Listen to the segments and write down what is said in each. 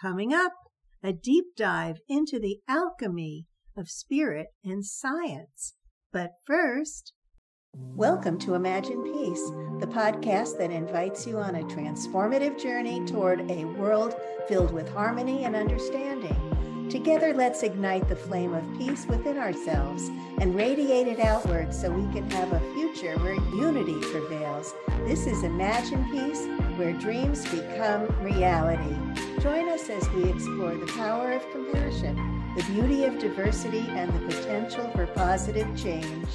Coming up, a deep dive into the alchemy of spirit and science. But first, Welcome to Imagine Peace, the podcast that invites you on a transformative journey toward a world filled with harmony and understanding. Together, let's ignite the flame of peace within ourselves and radiate it outward so we can have a future where unity prevails. This is Imagine Peace, where dreams become reality. Join us as we explore the power of compassion, the beauty of diversity, and the potential for positive change.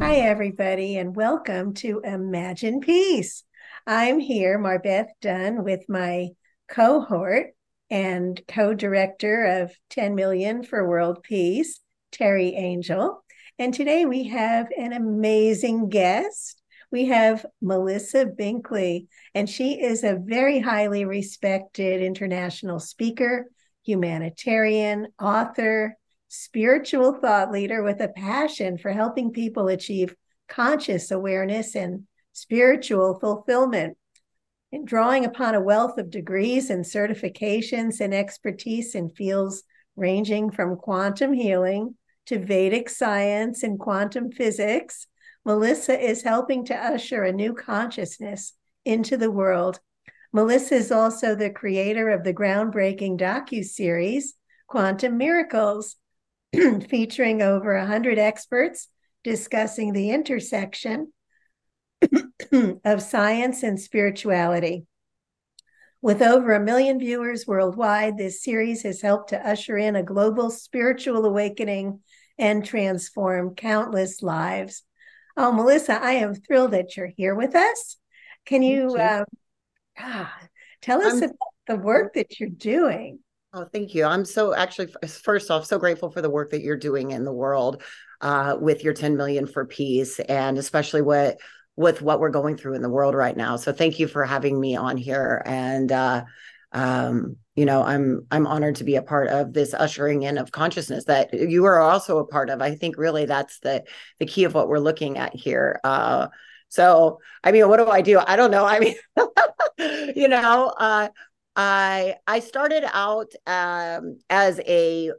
Hi, everybody, and welcome to Imagine Peace. I'm here, MarBeth Dunn, with my cohort and co director of 10 Million for World Peace, Teri Angel. And today we have an amazing guest. We have Melissa Binkley, and she is a very highly respected international speaker, humanitarian, author, spiritual thought leader with a passion for helping people achieve conscious awareness and spiritual fulfillment. And drawing upon a wealth of degrees and certifications and expertise in fields ranging from quantum healing to Vedic science and quantum physics, Melissa is helping to usher a new consciousness into the world. Melissa is also the creator of the groundbreaking docu-series Quantum Miracles, featuring over 100 experts discussing the intersection of science and spirituality. With over a million viewers worldwide, this series has helped to usher in a global spiritual awakening and transform countless lives. Oh, Melissa, I am thrilled that you're here with us. Can you. Uh, ah, tell us I'm, about the work that you're doing? Oh, thank you. I'm so actually, first off, so grateful for the work that you're doing in the world uh, with your 10 million for peace, and especially what with what we're going through in the world right now. So thank you for having me on here. And uh, um, you know, I'm I'm honored to be a part of this ushering in of consciousness that you are also a part of. I think really that's the the key of what we're looking at here. Uh, so, I mean, what do I do? I don't know. I mean, you know, uh, I I started out um, as a,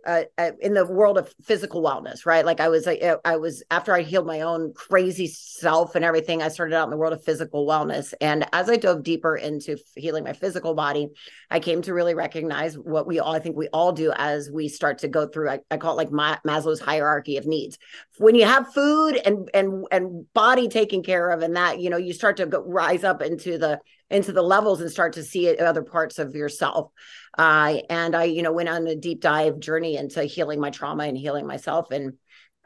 in the world of physical wellness, right? Like I was I, I was after I healed my own crazy self and everything. I started out in the world of physical wellness, and as I dove deeper into healing my physical body, I came to really recognize what we all I think we all do as we start to go through. I, I call it like Ma- Maslow's hierarchy of needs. When you have food and and and body taken care of, and that you know you start to go, rise up into the into the levels and start to see it other parts of yourself. Uh, and I, you know, went on a deep dive journey into healing my trauma and healing myself. And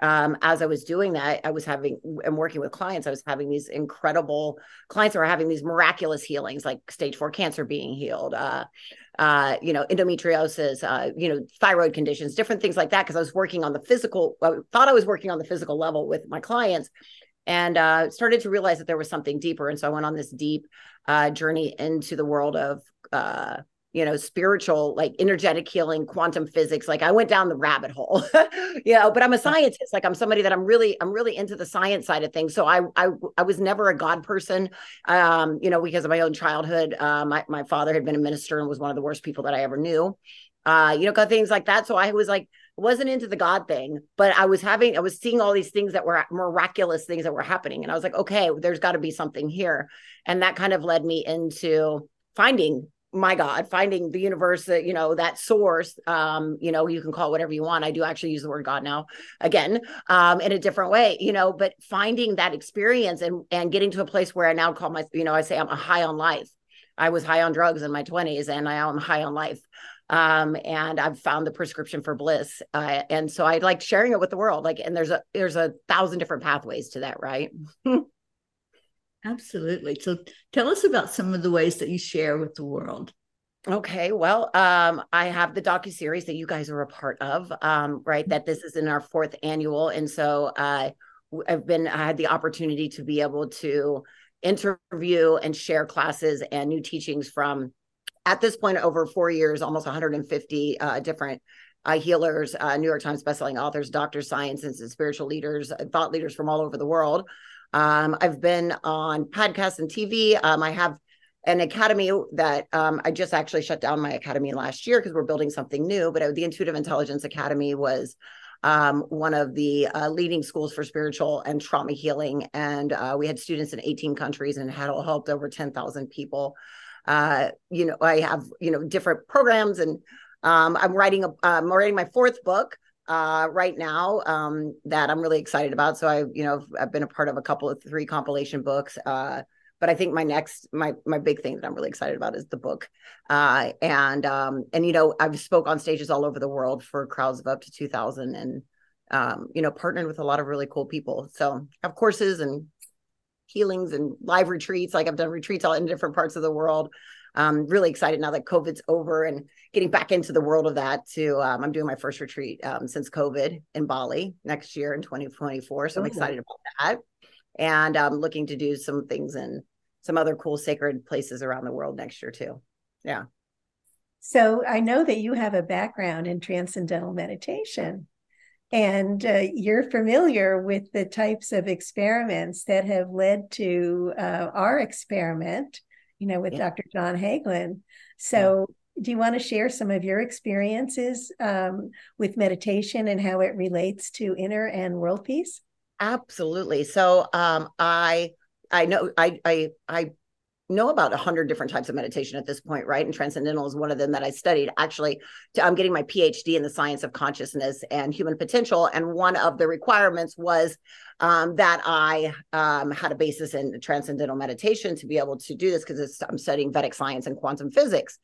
um, as I was doing that, I was having and working with clients. I was having these incredible clients who are having these miraculous healings, like stage four cancer being healed, uh, uh, you know, endometriosis, uh, you know, thyroid conditions, different things like that. Because I was working on the physical. I thought I was working on the physical level with my clients, and uh, started to realize that there was something deeper. And so I went on this deep uh, journey into the world of uh, you know spiritual like energetic healing quantum physics. Like i went down the rabbit hole you know but i'm a scientist. Like i'm somebody that i'm really i'm really into the science side of things. So i i, I was never a god person um you know because of my own childhood. Uh, my, my father had been a minister and was one of the worst people that i ever knew. Uh you know got things like that. So i was like wasn't into the God thing, but I was having, I was seeing all these things that were miraculous things that were happening. And I was like, okay, there's got to be something here. And that kind of led me into finding my God, finding the universe, that, you know, that source, um, you know, you can call whatever you want. I do actually use the word God now again, um, in a different way, you know, but finding that experience and, and getting to a place where I now call my, you know, I say I'm a high on life. I was high on drugs in my 20s and I am high on life um, and I've found the prescription for bliss. Uh, and so I like sharing it with the world. Like, and there's a there's a thousand different pathways to that, right? Absolutely. So tell us about some of the ways that you share with the world. Okay, well, um, I have the docu series that you guys are a part of, um, right? That this is in our fourth annual, and so uh, I've been I had the opportunity to be able to interview and share classes and new teachings from at this point over four years almost 150 uh, different uh, healers uh, new york times bestselling authors doctors scientists and spiritual leaders uh, thought leaders from all over the world um, i've been on podcasts and tv um, i have an academy that um, I just actually shut down my academy last year because we're building something new. But the Intuitive Intelligence Academy was um, one of the uh, leading schools for spiritual and trauma healing. And uh, we had students in 18 countries and had helped over 10,000 people. Uh, you know, I have, you know, different programs and um, I'm writing a, I'm writing my fourth book uh, right now um, that I'm really excited about. So I, you know, I've been a part of a couple of three compilation books. Uh, but I think my next my my big thing that I'm really excited about is the book. Uh, and um, and you know, I've spoke on stages all over the world for crowds of up to 2,000 and um, you know, partnered with a lot of really cool people. So have courses and healings and live retreats. Like I've done retreats all in different parts of the world. I'm really excited now that COVID's over and getting back into the world of that too. Um, I'm doing my first retreat um, since COVID in Bali next year in 2024. So I'm excited about that. And I'm looking to do some things in some other cool sacred places around the world next year too. Yeah. So I know that you have a background in transcendental meditation and uh, you're familiar with the types of experiments that have led to uh, our experiment, you know, with yeah. Dr. John Hagelin. So yeah. do you want to share some of your experiences um, with meditation and how it relates to inner and world peace? Absolutely. So um, I I know I I I know about a hundred different types of meditation at this point, right? And transcendental is one of them that I studied. Actually, I'm getting my PhD in the science of consciousness and human potential, and one of the requirements was um, that I um, had a basis in transcendental meditation to be able to do this because I'm studying Vedic science and quantum physics.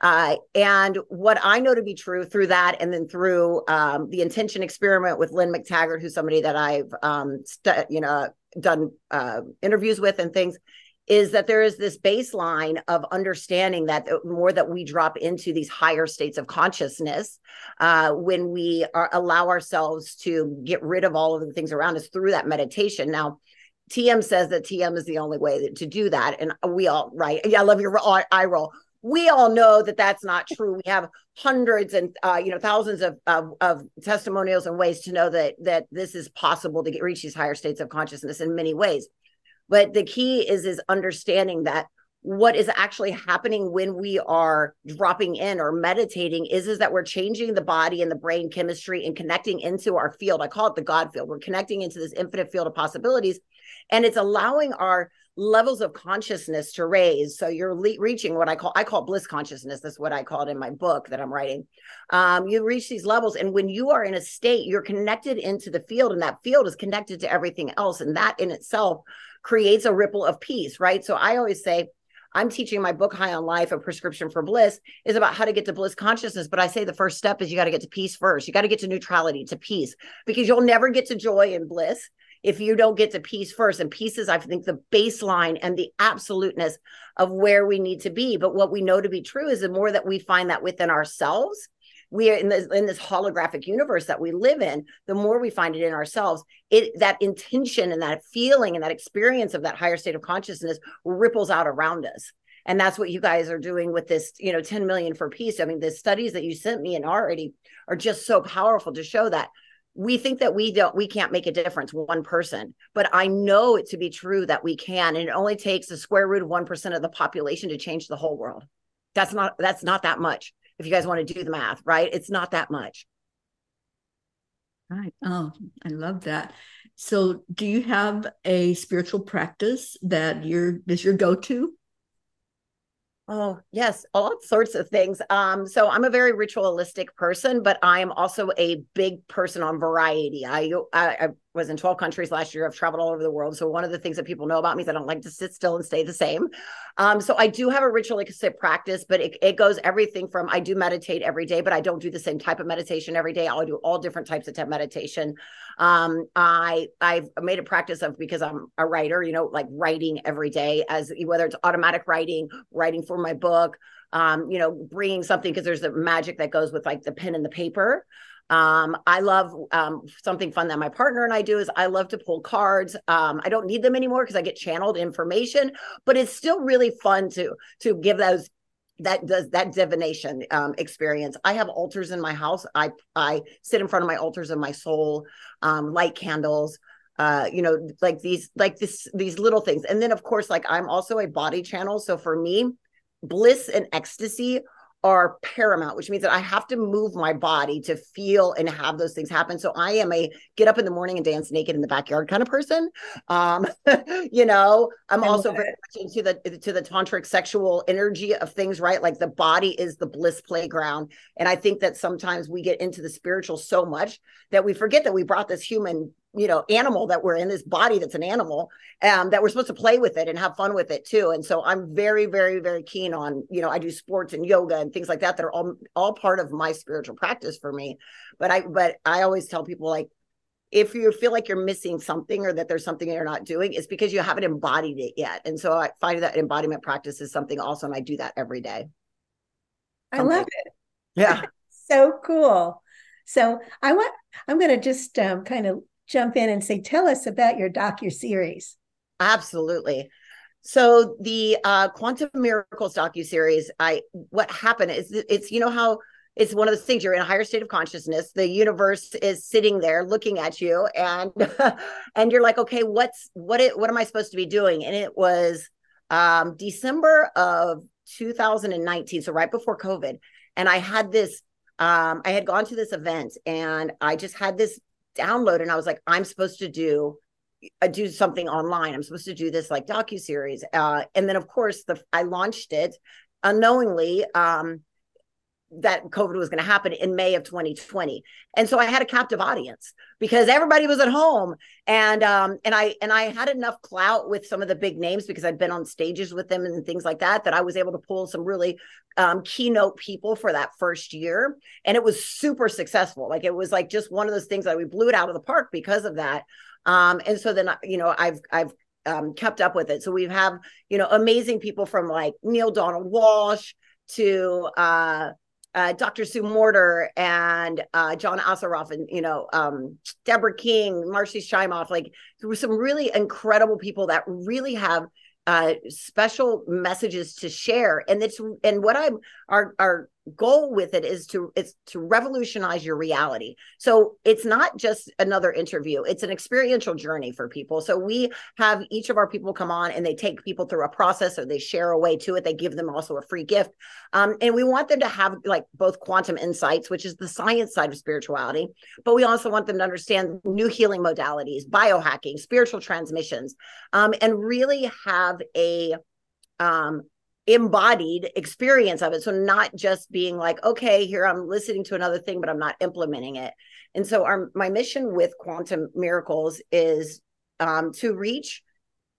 Uh, and what I know to be true through that, and then through um, the intention experiment with Lynne McTaggart, who's somebody that I've, um, st- you know, done uh, interviews with and things, is that there is this baseline of understanding that the more that we drop into these higher states of consciousness, uh, when we are, allow ourselves to get rid of all of the things around us through that meditation. Now, TM says that TM is the only way to do that. And we all, right. Yeah, I love your eye roll we all know that that's not true. We have hundreds and uh, you know thousands of, of, of testimonials and ways to know that that this is possible to get reach these higher states of consciousness in many ways. But the key is is understanding that what is actually happening when we are dropping in or meditating is is that we're changing the body and the brain chemistry and connecting into our field. I call it the God field. We're connecting into this infinite field of possibilities, and it's allowing our levels of consciousness to raise so you're le- reaching what i call i call bliss consciousness that's what i call it in my book that i'm writing um, you reach these levels and when you are in a state you're connected into the field and that field is connected to everything else and that in itself creates a ripple of peace right so i always say I'm teaching my book High on Life, a prescription for bliss, is about how to get to bliss consciousness. But I say the first step is you got to get to peace first. You got to get to neutrality, to peace, because you'll never get to joy and bliss if you don't get to peace first. And peace is, I think, the baseline and the absoluteness of where we need to be. But what we know to be true is the more that we find that within ourselves, we are in this in this holographic universe that we live in the more we find it in ourselves it that intention and that feeling and that experience of that higher state of consciousness ripples out around us and that's what you guys are doing with this you know 10 million for peace i mean the studies that you sent me and already are just so powerful to show that we think that we don't we can't make a difference one person. But i know it to be true that we can and it only takes the square root of 1% of the population to change the whole world. That's not that's not that much if you guys want to do the math right? It's not that much. Right oh i love that. So do you have a spiritual practice that you're is your go-to Oh, yes, all sorts of things. Um, so I'm a very ritualistic person, but I am also a big person on variety. I, I, I was in 12 countries last year. I've traveled all over the world. So one of the things that people know about me is I don't like to sit still and stay the same. Um, so I do have a ritualistic practice, but it, it goes everything from I do meditate every day, but I don't do the same type of meditation every day. I'll do all different types of meditation. Um, I I've made a practice of because I'm a writer, you know, like writing every day as whether it's automatic writing, writing for my book, um, you know, bringing something because there's a magic that goes with like the pen and the paper. Um, I love um, something fun that my partner and I do is I love to pull cards. Um, I don't need them anymore because I get channeled information, but it's still really fun to to give those that does that divination um, experience. I have altars in my house. I I sit in front of my altars of my soul, um, light candles. uh you know like these like this these little things and then of course like i'm also a body channel so for me bliss and ecstasy are paramount, which means that I have to move my body to feel and have those things happen. So I am a get up in the morning and dance naked in the backyard kind of person. Um, you know, I'm I also very much into the to the tantric sexual energy of things, right? Like the body is the bliss playground. And I think that sometimes we get into the spiritual so much that we forget that we brought this human you know animal that we're in this body that's an animal um that we're supposed to play with it and have fun with it too. And so i'm very very very keen on you know i do sports and yoga and things like that that are all all part of my spiritual practice for me. But i but i always tell people like if you feel like you're missing something or that there's something you're not doing it's because you haven't embodied it yet. And so i find that embodiment practice is something also and i do that every day. I love it. Yeah. So cool. So i want i'm going to just um, kind of jump in and say, tell us about your docu series. Absolutely. So the uh, Quantum Miracles docu series, I what happened is it's you know how it's one of those things you're in a higher state of consciousness. The universe is sitting there looking at you, and and you're like, okay, what's what it what am I supposed to be doing? And it was um, December of 2019, so right before COVID, and I had this um, I had gone to this event and I just had this download and I was like, I'm supposed to do uh, do something online. I'm supposed to do this like docu series. Uh, and then of course the I launched it unknowingly. Um, that COVID was going to happen in May of 2020. And so I had a captive audience because everybody was at home and um and I and I had enough clout with some of the big names because I'd been on stages with them and things like that that I was able to pull some really um keynote people for that first year and it was super successful. Like it was like just one of those things that we blew it out of the park because of that. Um and so then you know I've I've um, kept up with it. So we have, you know, amazing people from like Neale Donald Walsch to uh uh, Dr. Sue Morter and uh, John Assaraf and you know um, Deborah King, Marcy Shimoff, like there were some really incredible people that really have uh, special messages to share, and it's and what I'm our our goal with it is to it's to revolutionize your reality. So it's not just another interview. It's an experiential journey for people. So we have each of our people come on and they take people through a process or they share a way to it. They give them also a free gift. Um, and we want them to have like both quantum insights which is the science side of spirituality but we also want them to understand new healing modalities biohacking spiritual transmissions um, and really have a um, embodied experience of it. So not just being like, okay, here I'm listening to another thing, but I'm not implementing it. And so our my mission with Quantum Miracles is um, to reach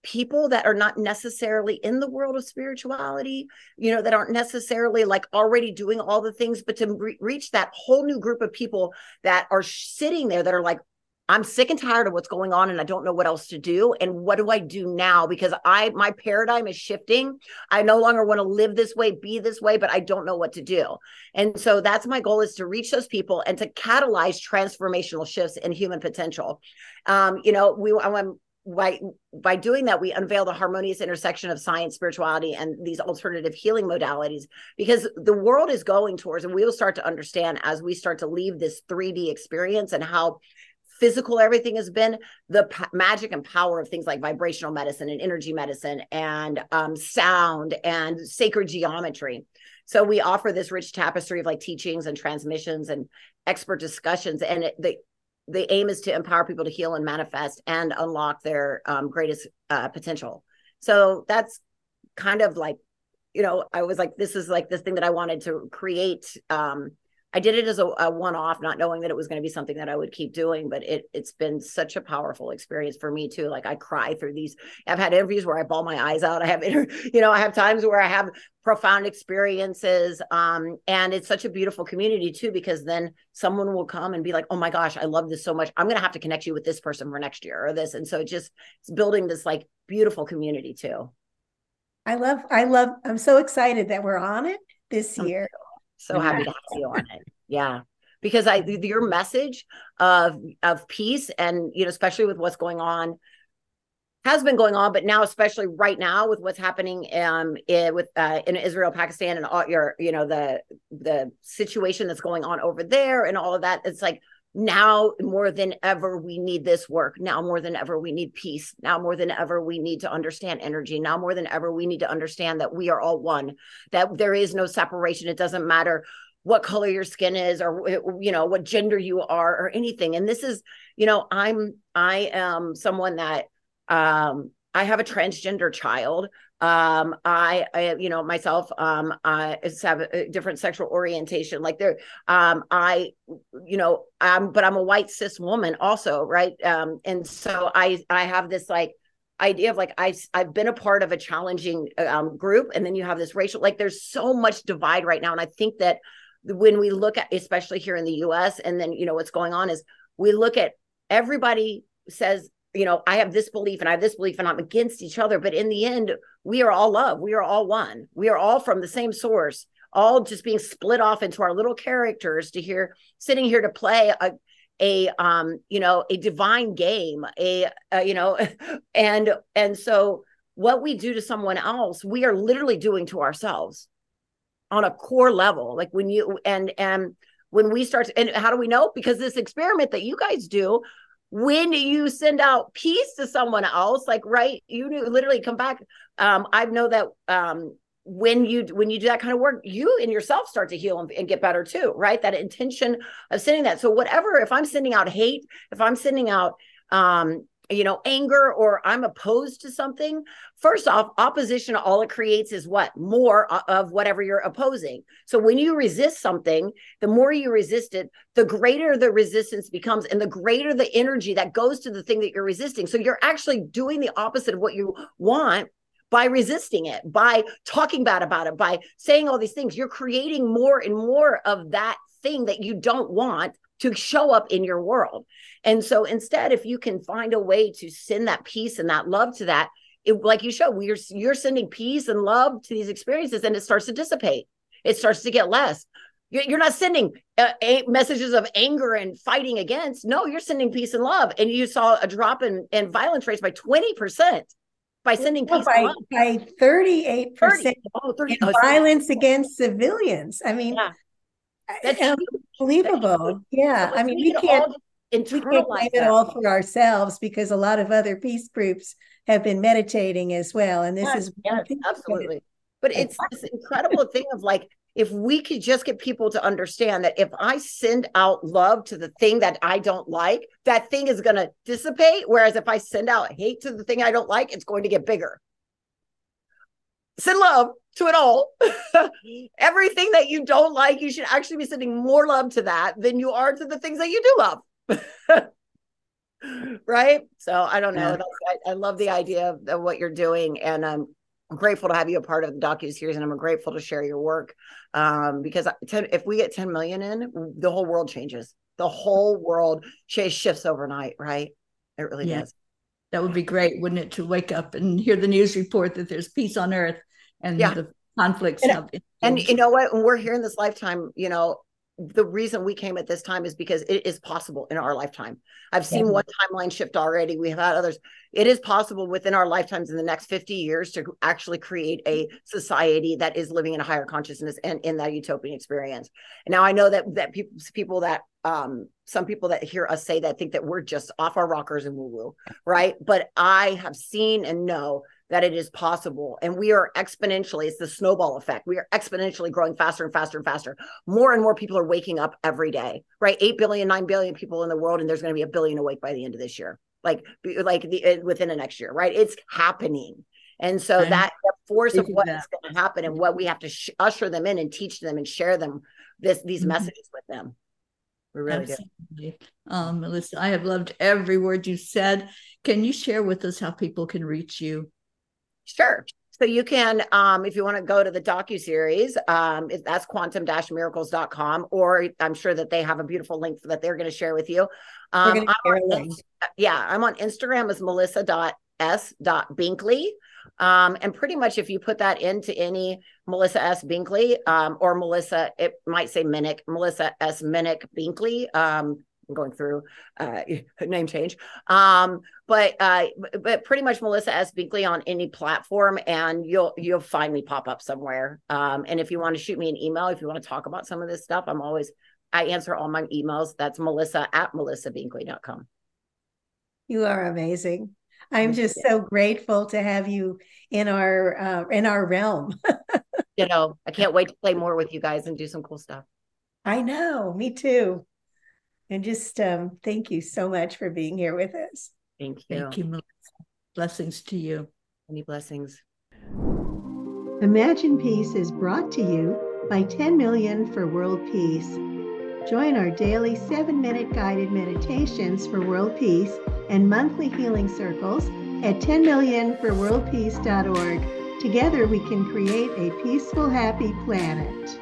people that are not necessarily in the world of spirituality, you know, that aren't necessarily like already doing all the things, but to re- reach that whole new group of people that are sitting there that are like, I'm sick and tired of what's going on and I don't know what else to do. And what do I do now? Because I my paradigm is shifting. I no longer want to live this way, be this way, but I don't know what to do. And so that's my goal is to reach those people and to catalyze transformational shifts in human potential. Um, you know, we I want by by doing that we unveil the harmonious intersection of science spirituality and these alternative healing modalities because the world is going towards and we will start to understand as we start to leave this 3d experience and how physical everything has been the p- magic and power of things like vibrational medicine and energy medicine and um, sound and sacred geometry. So we offer this rich tapestry of like teachings and transmissions and expert discussions and it, the the aim is to empower people to heal and manifest and unlock their um, greatest uh, potential. So that's kind of like you know i was like this is like this thing that i wanted to create um, I did it as a, a one off, not knowing that it was going to be something that I would keep doing. But it it's been such a powerful experience for me too. Like I cry through these. I've had interviews where I ball my eyes out. I have, inter, you know, I have times where I have profound experiences. Um, and it's such a beautiful community too, because then someone will come and be like, "Oh my gosh, I love this so much. I'm going to have to connect you with this person for next year or this." And so it just it's building this like beautiful community too. I love. I love. I'm so excited that we're on it this year. So happy to have you on it. Yeah. Because I your message of of peace and you know, especially with what's going on has been going on, but now, especially right now, with what's happening um, in, with uh, in Israel, Pakistan, and all your, you know, the the situation that's going on over there, and all of that, it's like now more than ever we need this work. Now more than ever we need peace. Now more than ever we need to understand energy. Now more than ever we need to understand that we are all one that there is no separation. It doesn't matter what color your skin is or you know what gender you are or anything. And this is you know i'm i am someone that um i have a transgender child um I, I you know myself um i have a different sexual orientation like there um i you know um but i'm a white cis woman also right um and so i i have this like idea of like I've I've been a part of a challenging um, group, and then you have this racial like there's so much divide right now, and I think that when we look at especially here in the U.S. and then you know what's going on is we look at everybody says you know, I have this belief and I have this belief and I'm against each other. But in the end, we are all love. We are all one. We are all from the same source, all just being split off into our little characters to hear sitting here to play a a um you know a divine game a, a you know and and so what we do to someone else we are literally doing to ourselves on a core level like when you and and when we start to, and how do we know because this experiment that you guys do when you send out peace to someone else like right you literally come back um i know that um when you when you do that kind of work you and yourself start to heal and, and, get better too right? That intention of sending that. So whatever if i'm sending out hate if i'm sending out um you know, anger or I'm opposed to something, first off, opposition, all it creates is what? More of whatever you're opposing. So when you resist something, the more you resist it, the greater the resistance becomes and the greater the energy that goes to the thing that you're resisting. So you're actually doing the opposite of what you want by resisting it, by talking bad about it, by saying all these things. You're creating more and more of that thing that you don't want to show up in your world. And so instead, if you can find a way to send that peace and that love to that, it, like you show, we're you're sending peace and love to these experiences, and it starts to dissipate. It starts to get less. You're not sending uh, messages of anger and fighting against. No, you're sending peace and love. And you saw a drop in, in violence rates by 20% by sending peace by, by 38% 30. Oh, 30. Oh, violence against civilians. I mean, yeah. That's unbelievable. Yeah. I mean, we we can't blame it all for ourselves because a lot of other peace groups have been meditating as well. And this yes, is yes, absolutely. But it's this incredible thing of like, if we could just get people to understand that if I send out love to the thing that I don't like, that thing is going to dissipate. Whereas if I send out hate to the thing I don't like, it's going to get bigger. Send love to it all. Everything that you don't like, you should actually be sending more love to that than you are to the things that you do love. right? So i don't know. I, I, love the idea of, of, what you're doing and i'm grateful to have you a part of the docu series and i'm grateful to share your work um, because 10, if we get 10 million in the whole world changes. The whole world shifts overnight right? It really yeah. does. That would be great wouldn't it to wake up and hear the news report that there's peace on earth and yeah. the conflicts and, have and you know what? We're here in this lifetime you know the reason we came at this time is because it is possible in our lifetime. I've seen yeah. one timeline shift already. We have had others. It is possible within our lifetimes in the next 50 years to actually create a society that is living in a higher consciousness and in that utopian experience. Now I know that that people people that um some people that hear us say that think that we're just off our rockers and woo woo, right? But I have seen and know that it is possible. And we are exponentially, it's the snowball effect. We are exponentially growing faster and faster and faster. More and more people are waking up every day, right? 8 billion, 9 billion people in the world, and there's going to be a billion awake by the end of this year, like, like the, within the next year, right? It's happening. And so that, that force of what is going to happen and what we have to sh- usher them in and teach them and share them this, these mm-hmm. messages with them. We're really Absolutely. Um, Melissa, I have loved every word you said. Can you share with us how people can reach you? Sure. So you can, um, if you want to go to the docu series, um, that's quantum-miracles.com, or I'm sure that they have a beautiful link that they're going to share with you. Um, I'm on, yeah, I'm on Instagram as melissa.s.binkley. Um, and pretty much if you put that into any Melissa S. Binkley um, or Melissa, it might say Minnick, Melissa S. Minnick Binkley. Um, going through uh, name change. Um, but uh, but pretty much Melissa S. Binkley on any platform, and you'll you'll find me pop up somewhere. Um, and if you want to shoot me an email, if you want to talk about some of this stuff, I'm always I answer all my emails. That's Melissa at melissabinkley.com. You are amazing. I'm just so grateful to have you in our uh, in our realm. you know, I can't wait to play more with you guys and do some cool stuff. I know, me too. And just um, thank you so much for being here with us. Thank you. Thank you, Melissa. Blessings to you. Many blessings. Imagine Peace is brought to you by 10 Million for World Peace. Join our daily seven minute guided meditations for world peace and monthly healing circles at 10millionforworldpeace.org. Together we can create a peaceful, happy planet.